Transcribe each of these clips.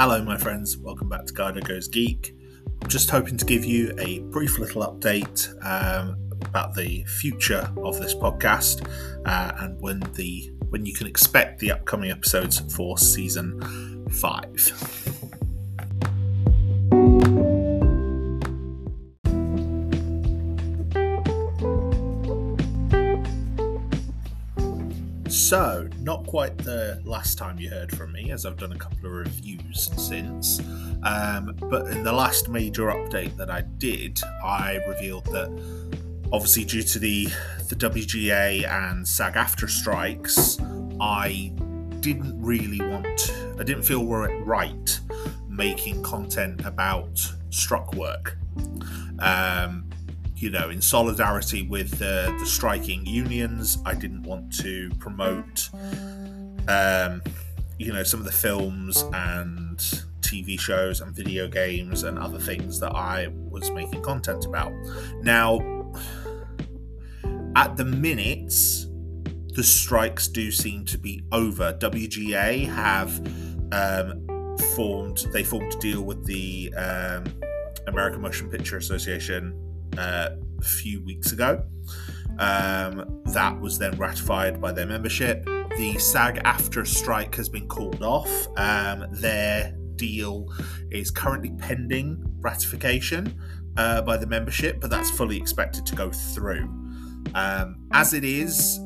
Hello, my friends. Welcome back to Garhdo Goes Geek. I'm just hoping to give you a brief little update um, about the future of this podcast uh, and when the when you can expect the upcoming episodes for season five. So, not quite the last time you heard from me, as I've done a couple of reviews since. Um, but in the last major update that I did, I revealed that obviously due to the the WGA and SAG-AFTRA strikes, I didn't really want, I didn't feel right making content about struck work. Um, you know, in solidarity with the, the striking unions, I didn't want to promote, um, you know, some of the films and TV shows and video games and other things that I was making content about. Now, at the minute, the strikes do seem to be over. WGA have um, formed, they formed a deal with the um, American Motion Picture Association uh, a few weeks ago. Um, that was then ratified by their membership. The SAG-AFTRA strike has been called off. Um, their deal is currently pending ratification uh, by the membership, but that's fully expected to go through. Um, as it is,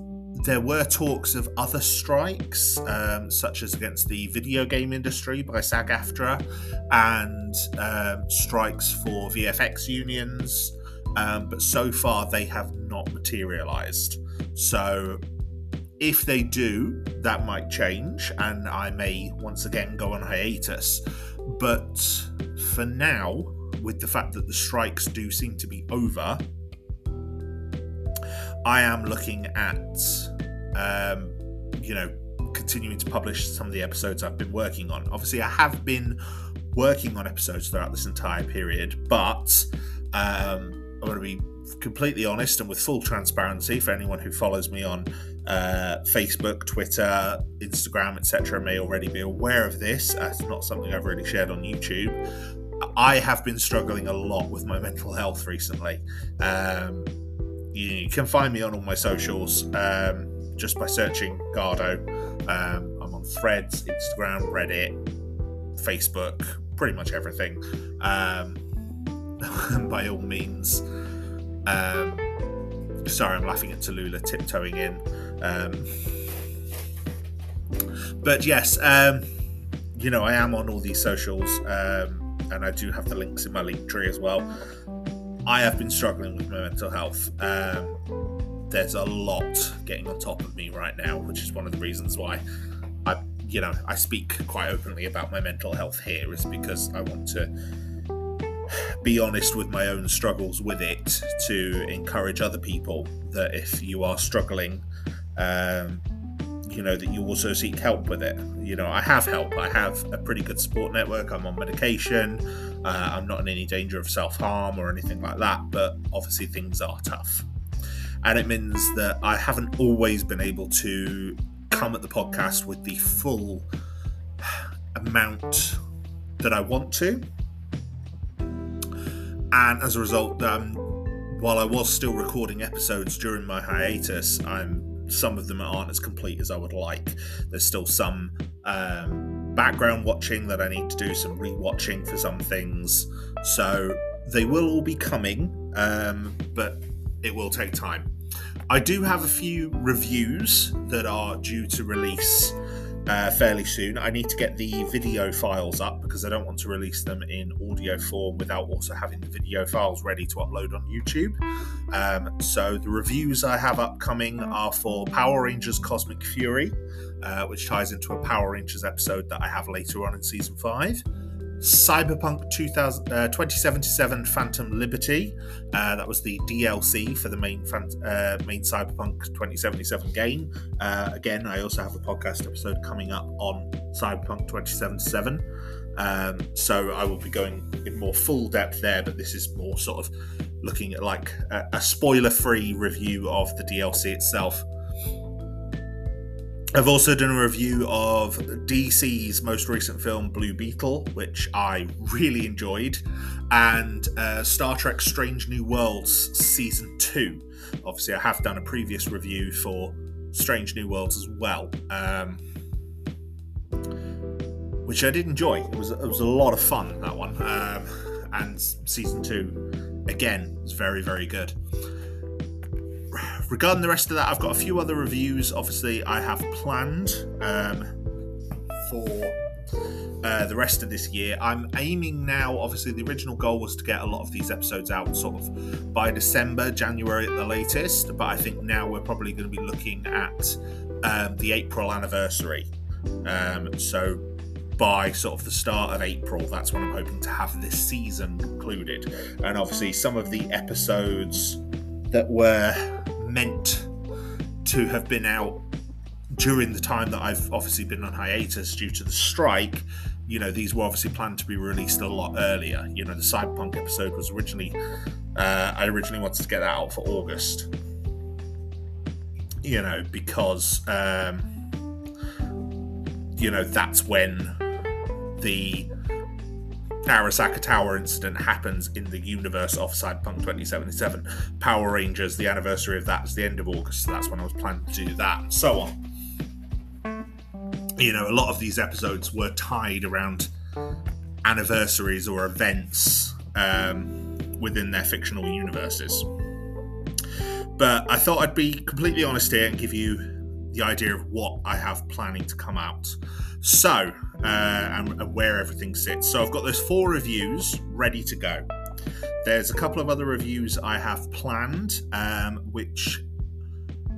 there were talks of other strikes, um, such as against the video game industry by SAG AFTRA, and um, strikes for VFX unions, um, but so far they have not materialized. So if they do, that might change, and I may once again go on hiatus. But for now, with the fact that the strikes do seem to be over, I am looking at, um, you know, continuing to publish some of the episodes I've been working on. Obviously, I have been working on episodes throughout this entire period, but um, I'm going to be completely honest and with full transparency for anyone who follows me on uh, Facebook, Twitter, Instagram, etc., may already be aware of this. It's not something I've really shared on YouTube. I have been struggling a lot with my mental health recently. Um, you, you, can find me on all my socials um, just by searching Garhdo. Um, I'm on Threads, Instagram, Reddit, Facebook, pretty much everything. Um, by all means. Um, sorry, I'm laughing at Tallulah tiptoeing in. Um, but yes, um, you know, I am on all these socials, um, and I do have the links in my link tree as well. I have been struggling with my mental health. Um, there's a lot getting on top of me right now, which is one of the reasons why I, you know, I speak quite openly about my mental health here, is because I want to be honest with my own struggles with it to encourage other people that if you are struggling, um, you know, that you also seek help with it. You know, I have help. I have a pretty good support network. I'm on medication. Uh, I'm not in any danger of self harm or anything like that, but obviously things are tough. And it means that I haven't always been able to come at the podcast with the full amount that I want to and as a result, um, while I was still recording episodes during my hiatus, I'm some of them aren't as complete as I would like. There's still some um, background watching that I need to do, some rewatching for some things. So they will all be coming, um, but it will take time. I do have a few reviews that are due to release uh, fairly soon. I need to get the video files up because I don't want to release them in audio form without also having the video files ready to upload on YouTube. Um, so the reviews I have upcoming are for Power Rangers Cosmic Fury, uh, which ties into a Power Rangers episode that I have later on in season 5. Cyberpunk 2000, uh, 2077 Phantom Liberty. Uh, that was the DLC for the main uh, main Cyberpunk 2077 game. Uh, again, I also have a podcast episode coming up on Cyberpunk 2077. Um, so I will be going in more full depth there, but this is more sort of looking at like a, a spoiler free review of the DLC itself. I've also done a review of DC's most recent film, Blue Beetle, which I really enjoyed, and uh, Star Trek Strange New Worlds Season 2. Obviously, I have done a previous review for Strange New Worlds as well, um, which I did enjoy. It was, it was a lot of fun, that one. Um, and Season 2, again, was very, very good regarding the rest of that, I've got a few other reviews. Obviously, I have planned um, for uh, the rest of this year. I'm aiming now. Obviously, the original goal was to get a lot of these episodes out sort of by December, January at the latest. But I think now we're probably going to be looking at um, the April anniversary. Um, so by sort of the start of April, that's when I'm hoping to have this season concluded. And obviously, some of the episodes that were meant to have been out during the time that I've obviously been on hiatus due to the strike, you know, these were obviously planned to be released a lot earlier. You know, the Cyberpunk episode was originally, uh, I originally wanted to get that out for August. You know, because, um, you know, that's when the Arasaka Tower incident happens in the universe of Cyberpunk 2077. Power Rangers, the anniversary of that is the end of August, so that's when I was planning to do that, and so on. You know, a lot of these episodes were tied around anniversaries or events um, within their fictional universes. But I thought I'd be completely honest here and give you the idea of what I have planning to come out. So, uh, and, and where everything sits. So, I've got those four reviews ready to go. There's a couple of other reviews I have planned, um, which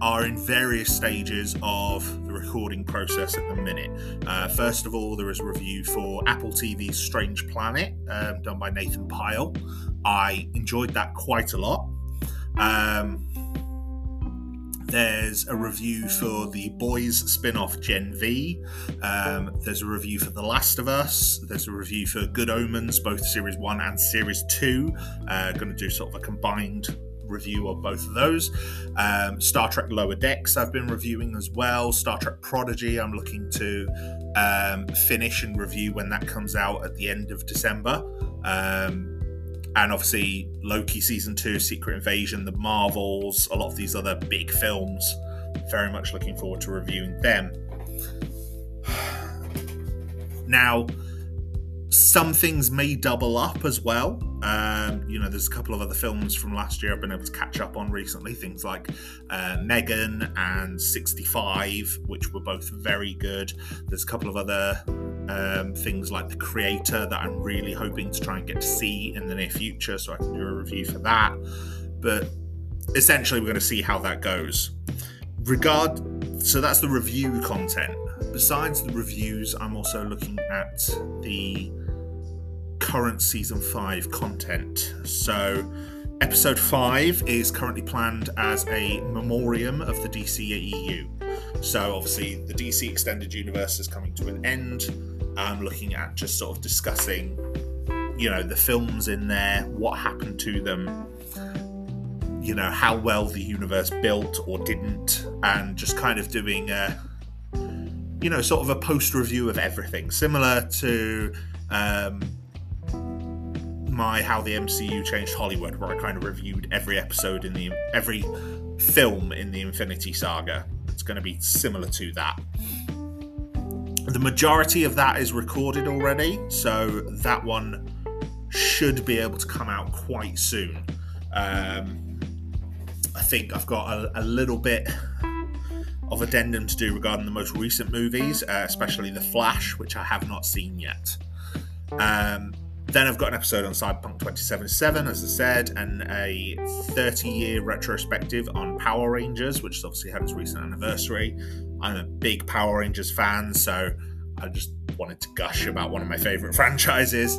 are in various stages of the recording process at the minute. Uh, first of all, there is a review for Apple TV's Strange Planet, um, done by Nathan Pyle. I enjoyed that quite a lot. Um, there's a review for the Boys spin off Gen V. Um, there's a review for The Last of Us. There's a review for Good Omens, both Series 1 and Series 2. Uh, going to do sort of a combined review of both of those. Um, Star Trek Lower Decks, I've been reviewing as well. Star Trek Prodigy, I'm looking to um, finish and review when that comes out at the end of December. Um, and obviously Loki season two, Secret Invasion, the Marvels, a lot of these other big films. Very much looking forward to reviewing them. Now, some things may double up as well. Um, you know, there's a couple of other films from last year I've been able to catch up on recently. Things like uh, Megan and 65, which were both very good. There's a couple of other um, things like The Creator that I'm really hoping to try and get to see in the near future so I can do a review for that. But essentially, we're going to see how that goes. Regard, so that's the review content. Besides the reviews, I'm also looking at the current season 5 content. So, episode 5 is currently planned as a memoriam of the DCEU. So, obviously, the DC Extended Universe is coming to an end. I'm looking at just sort of discussing, you know, the films in there, what happened to them, you know, how well the universe built or didn't, and just kind of doing a, you know, sort of a post review of everything, similar to um, my How the MCU Changed Hollywood, where I kind of reviewed every episode in the every film in the Infinity Saga. It's going to be similar to that. The majority of that is recorded already, so that one should be able to come out quite soon. Um, I think I've got a, a, little bit of addendum to do regarding the most recent movies, uh, especially The Flash, which I have not seen yet. Um, then I've got an episode on Cyberpunk 2077, as I said, and a 30 year retrospective on Power Rangers, which has obviously had its recent anniversary. I'm a big Power Rangers fan, so I just wanted to gush about one of my favorite franchises.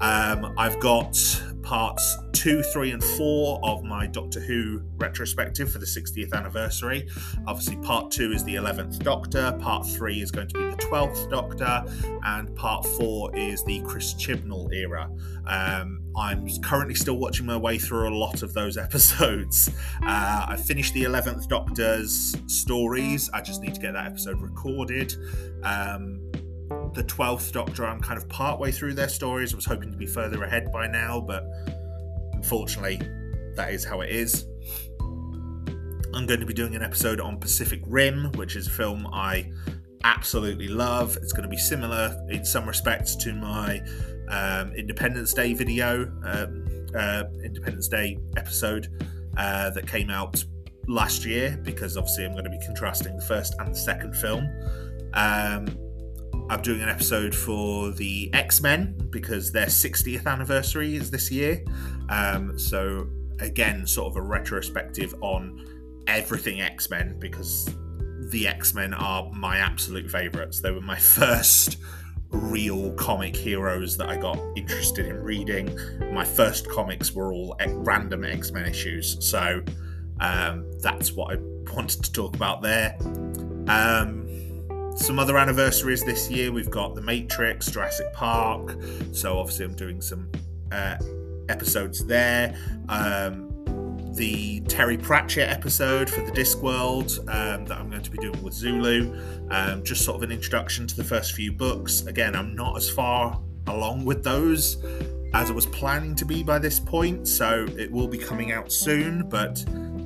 Um, I've got parts two, three, and four of my Doctor Who retrospective for the 60th anniversary. Obviously, part two is the 11th Doctor, part three is going to be the 12th Doctor, and part four is the Chris Chibnall era. Um, I'm currently still watching my way through a lot of those episodes. Uh, I finished the 11th Doctor's stories. I just need to get that episode recorded. Um, the 12th Doctor, I'm kind of partway through their stories. I was hoping to be further ahead by now, but unfortunately, that is how it is. I'm going to be doing an episode on Pacific Rim, which is a film I absolutely love. It's going to be similar in some respects to my um, Independence Day video, um, uh, Independence Day episode uh, that came out last year, because obviously I'm going to be contrasting the first and the second film. Um, I'm doing an episode for the X Men because their 60th anniversary is this year. Um, so, again, sort of a retrospective on everything X Men because the X Men are my absolute favourites. They were my first real comic heroes that I got interested in reading. My first comics were all random X Men issues, so um, that's what I wanted to talk about there. Um, some other anniversaries this year we've got The Matrix, Jurassic Park, so obviously I'm doing some uh, episodes there. Um, the Terry Pratchett episode for the Discworld um, that I'm going to be doing with Zulu. Um, just sort of an introduction to the first few books. Again, I'm not as far along with those as I was planning to be by this point, so it will be coming out soon, but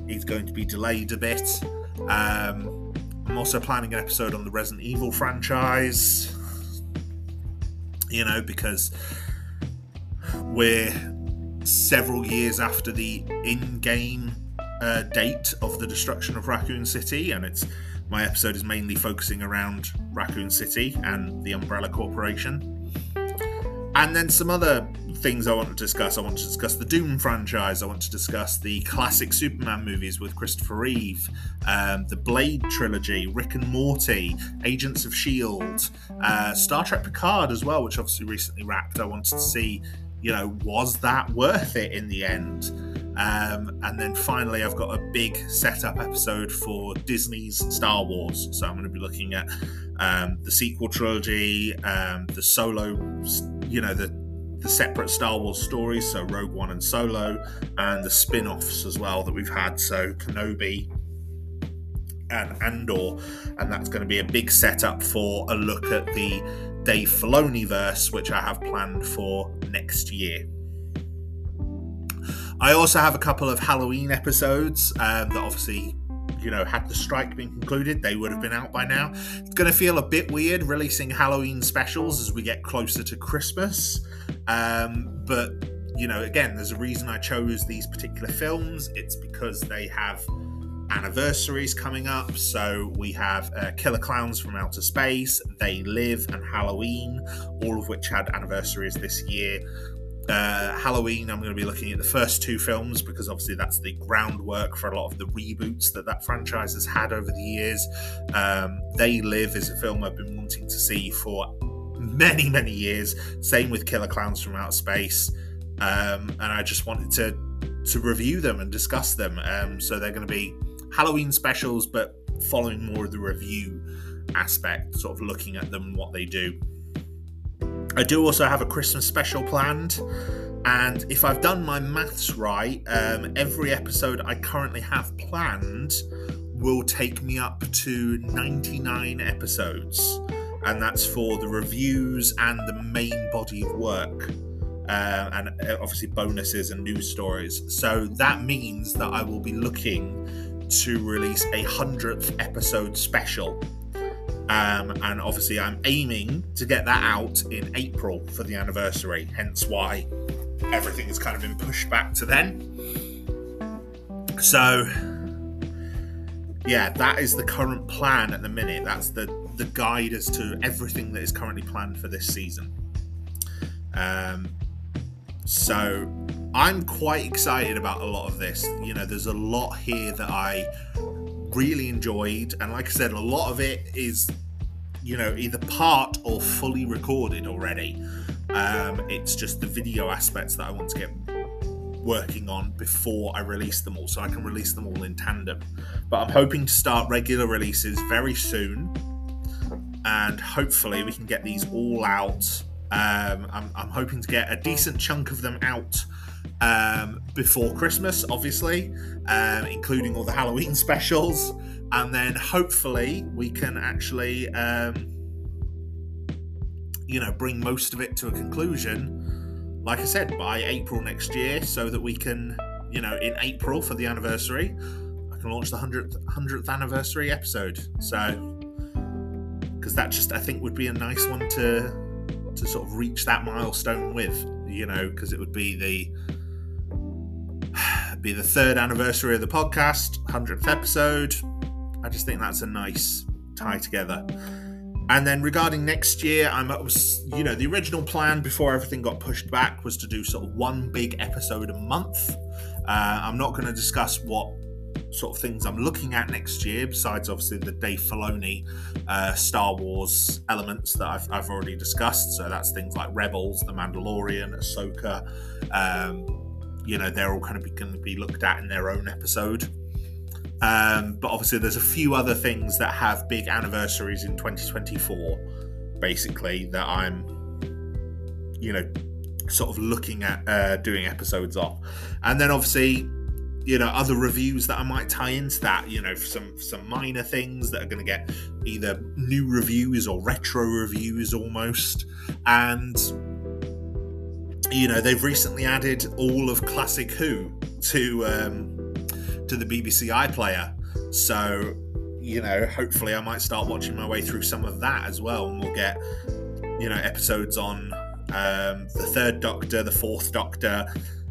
it's going to be delayed a bit. Um, I'm also planning an episode on the Resident Evil franchise, you know, because we're several years after the in-game uh, date of the destruction of Raccoon City, and it's my episode is mainly focusing around Raccoon City and the Umbrella Corporation. And then some other things I want to discuss. I want to discuss the Doom franchise. I want to discuss the classic Superman movies with Christopher Reeve, um, the Blade trilogy, Rick and Morty, Agents of S.H.I.E.L.D., uh, Star Trek Picard as well, which obviously recently wrapped. I wanted to see you know, was that worth it in the end? Um, and then finally, I've got a big setup episode for Disney's Star Wars. So I'm going to be looking at um, the sequel trilogy, um, the solo, you know, the the separate Star Wars stories, so Rogue One and Solo, and the spin offs as well that we've had, so Kenobi and Andor. And that's going to be a big setup for a look at the Dave Filoni verse, which I have planned for next year. I also have a couple of Halloween episodes um, that obviously, you know, had the strike been concluded, they would have been out by now. It's going to feel a bit weird releasing Halloween specials as we get closer to Christmas. Um, but, you know, again, there's a reason I chose these particular films. It's because they have anniversaries coming up. So we have uh, Killer Clowns from Outer Space, They Live, and Halloween, all of which had anniversaries this year. Uh, Halloween, I'm going to be looking at the first two films because obviously that's the groundwork for a lot of the reboots that that franchise has had over the years. Um, they Live is a film I've been wanting to see for many, many years. Same with Killer Clowns from Outer Space. Um, and I just wanted to to review them and discuss them. Um, so they're going to be Halloween specials, but following more of the review aspect, sort of looking at them, what they do. I do also have a Christmas special planned, and if I've done my maths right, um, every episode I currently have planned will take me up to 99 episodes, and that's for the reviews and the main body of work. Uh, and uh, obviously bonuses and news stories. So that means that I will be looking to release a 100th episode special. Um, and obviously, I'm aiming to get that out in April for the anniversary, hence why everything has kind of been pushed back to then. So, yeah, that is the current plan at the minute. That's the, the guide as to everything that is currently planned for this season. Um, so, I'm quite excited about a lot of this. You know, there's a lot here that I really enjoyed, and like I said, a lot of it is, you know, either part or fully recorded already. Um, it's just the video aspects that I want to get working on before I release them all, so I can release them all in tandem. But I'm hoping to start regular releases very soon, and hopefully we can get these all out Um, I'm, I'm hoping to get a decent chunk of them out um, before Christmas, obviously, um, including all the Halloween specials. And then hopefully we can actually, um, you know, bring most of it to a conclusion, like I said, by April next year, so that we can, you know, in April for the anniversary, I can launch the 100th, 100th anniversary episode. So, because that just, I think, would be a nice one to to sort of reach that milestone with, you know, because it would be the be the third anniversary of the podcast, 100th episode. I just think that's a nice tie together. And then regarding next year, I'm you know the original plan before everything got pushed back was to do sort of one big episode a month. Uh, I'm not going to discuss what sort of things I'm looking at next year, besides obviously the Dave Filoni uh, Star Wars elements that I've, I've already discussed. So that's things like Rebels, The Mandalorian, Ahsoka. Um, you know, they're all kind of going to be looked at in their own episode. Um, but obviously, there's a few other things that have big anniversaries in 2024, basically, that I'm, you know, sort of looking at uh, doing episodes of. And then obviously, you know, other reviews that I might tie into that, you know, some some minor things that are going to get either new reviews or retro reviews almost. And you know, they've recently added all of Classic Who to um, to the BBC iPlayer, so you know, hopefully, I might start watching my way through some of that as well, and we'll get you know episodes on um, the Third Doctor, the Fourth Doctor,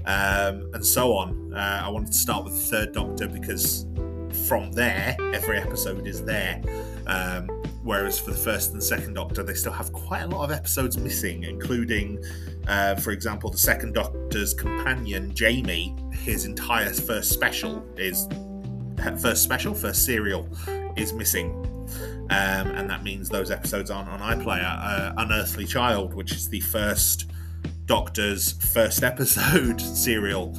um, and so on. Uh, I wanted to start with the Third Doctor because from there, every episode is there. Um, whereas for the first and second Doctor, they still have quite a lot of episodes missing, including, uh, for example, the second Doctor's companion Jamie. His entire first special is first special, first serial is missing. Um, and that means those episodes aren't on iPlayer. Uh, Unearthly Child, which is the first Doctor's first episode serial,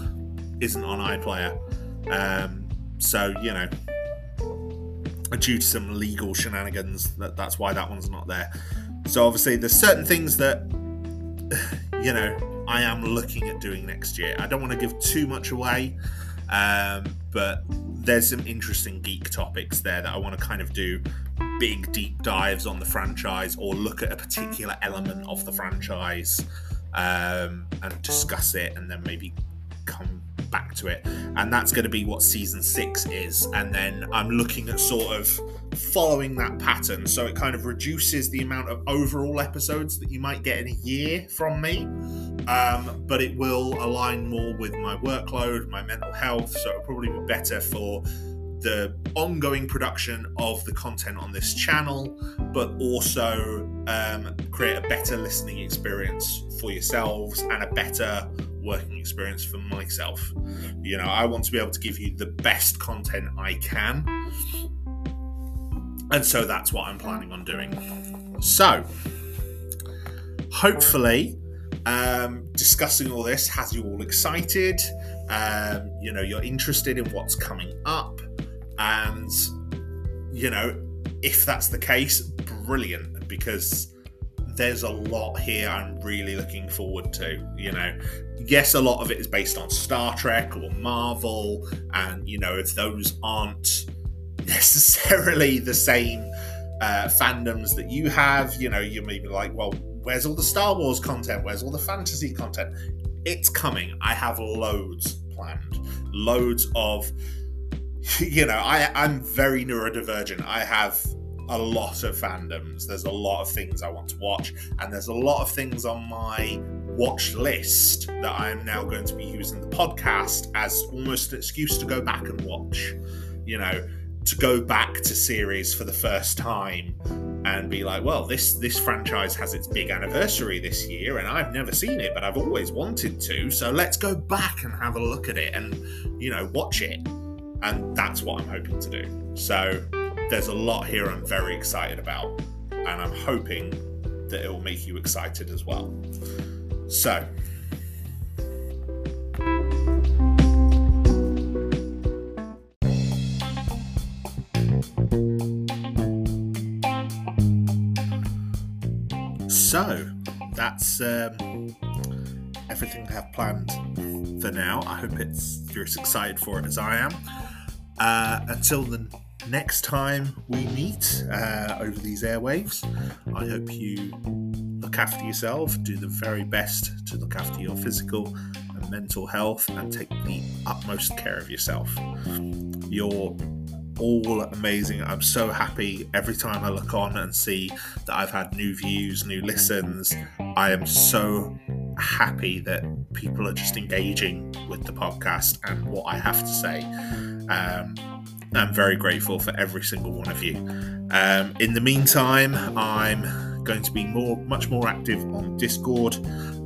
isn't on iPlayer. Um, so you know, due to some legal shenanigans, that that's why that one's not there. So obviously, there's certain things that you know I am looking at doing next year. I don't want to give too much away, um, but there's some interesting geek topics there that I want to kind of do big deep dives on the franchise or look at a particular element of the franchise um, and discuss it and then maybe come back to it. And that's going to be what season six is. And then I'm looking at sort of following that pattern. So it kind of reduces the amount of overall episodes that you might get in a year from me. Um, but it will align more with my workload, my mental health. So it'll probably be better for the ongoing production of the content on this channel, but also um, create a better listening experience for yourselves and a better working experience for myself. You know, I want to be able to give you the best content I can. And so that's what I'm planning on doing. So, hopefully, um, discussing all this has you all excited. Um, you know, you're interested in what's coming up. And, you know, if that's the case, brilliant, because there's a lot here I'm really looking forward to. You know, yes, a lot of it is based on Star Trek or Marvel, and, you know, if those aren't necessarily the same uh, fandoms that you have, you know, you may be like, well, where's all the Star Wars content? Where's all the fantasy content? It's coming. I have loads planned, loads of you know, I, I'm very neurodivergent. I have a lot of fandoms. There's a lot of things I want to watch, and there's a lot of things on my watch list that I am now going to be using the podcast as almost an excuse to go back and watch. You know, to go back to series for the first time and be like, well, this this franchise has its big anniversary this year, and I've never seen it, but I've always wanted to. So let's go back and have a look at it and you know watch it and that's what I'm hoping to do. So there's a lot here I'm very excited about, and I'm hoping that it will make you excited as well. So, so that's um, everything I have planned for now. I hope it's you're as excited for it as I am. Uh, until the next time we meet uh, over these airwaves, I hope you look after yourself, do the very best to look after your physical and mental health, and take the utmost care of yourself. You're all amazing. I'm so happy every time I look on and see that I've had new views, new listens. I am so happy that people are just engaging with the podcast and what I have to say. Um, I'm very grateful for every single one of you. Um, in the meantime, I'm going to be more, much more active on Discord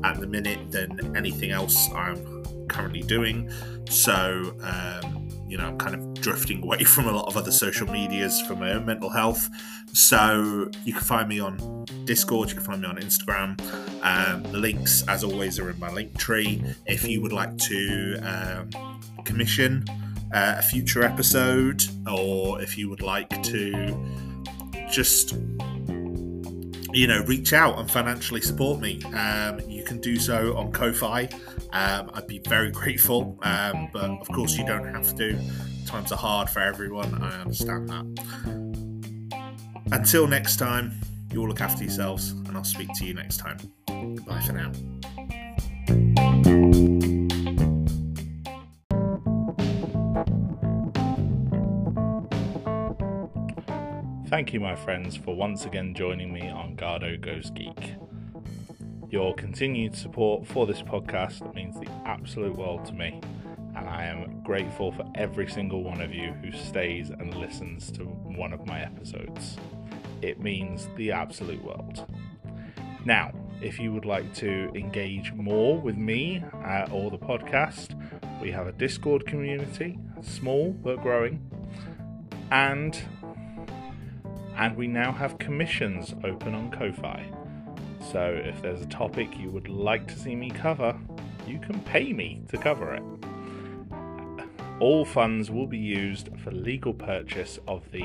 at the minute than anything else I'm currently doing. So, um, you know, I'm kind of drifting away from a lot of other social medias for my own mental health. So you can find me on Discord, you can find me on Instagram. Um, the links, as always, are in my link tree. If you would like to um, commission uh, a future episode, or if you would like to just you know reach out and financially support me um, you can do so on ko-fi. Um, i'd be very grateful um, but of course you don't have to. Times are hard for everyone i understand that. Until next time you all look after yourselves and i'll speak to you next time. Goodbye for now Thank you, my friends, for once again joining me on Garhdo Goes Geek. Your continued support for this podcast means the absolute world to me, and I am grateful for every single one of you who stays and listens to one of my episodes. It means the absolute world. Now, if you would like to engage more with me uh, or the podcast, we have a Discord community, small but growing, and and we now have commissions open on Ko-fi. So if there's a topic you would like to see me cover, you can pay me to cover it. All funds will be used for legal purchase of the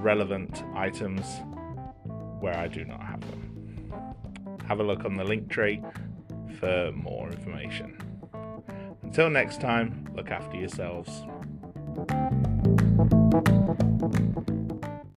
relevant items where I do not have them. Have a look on the link tree for more information. Until next time, look after yourselves.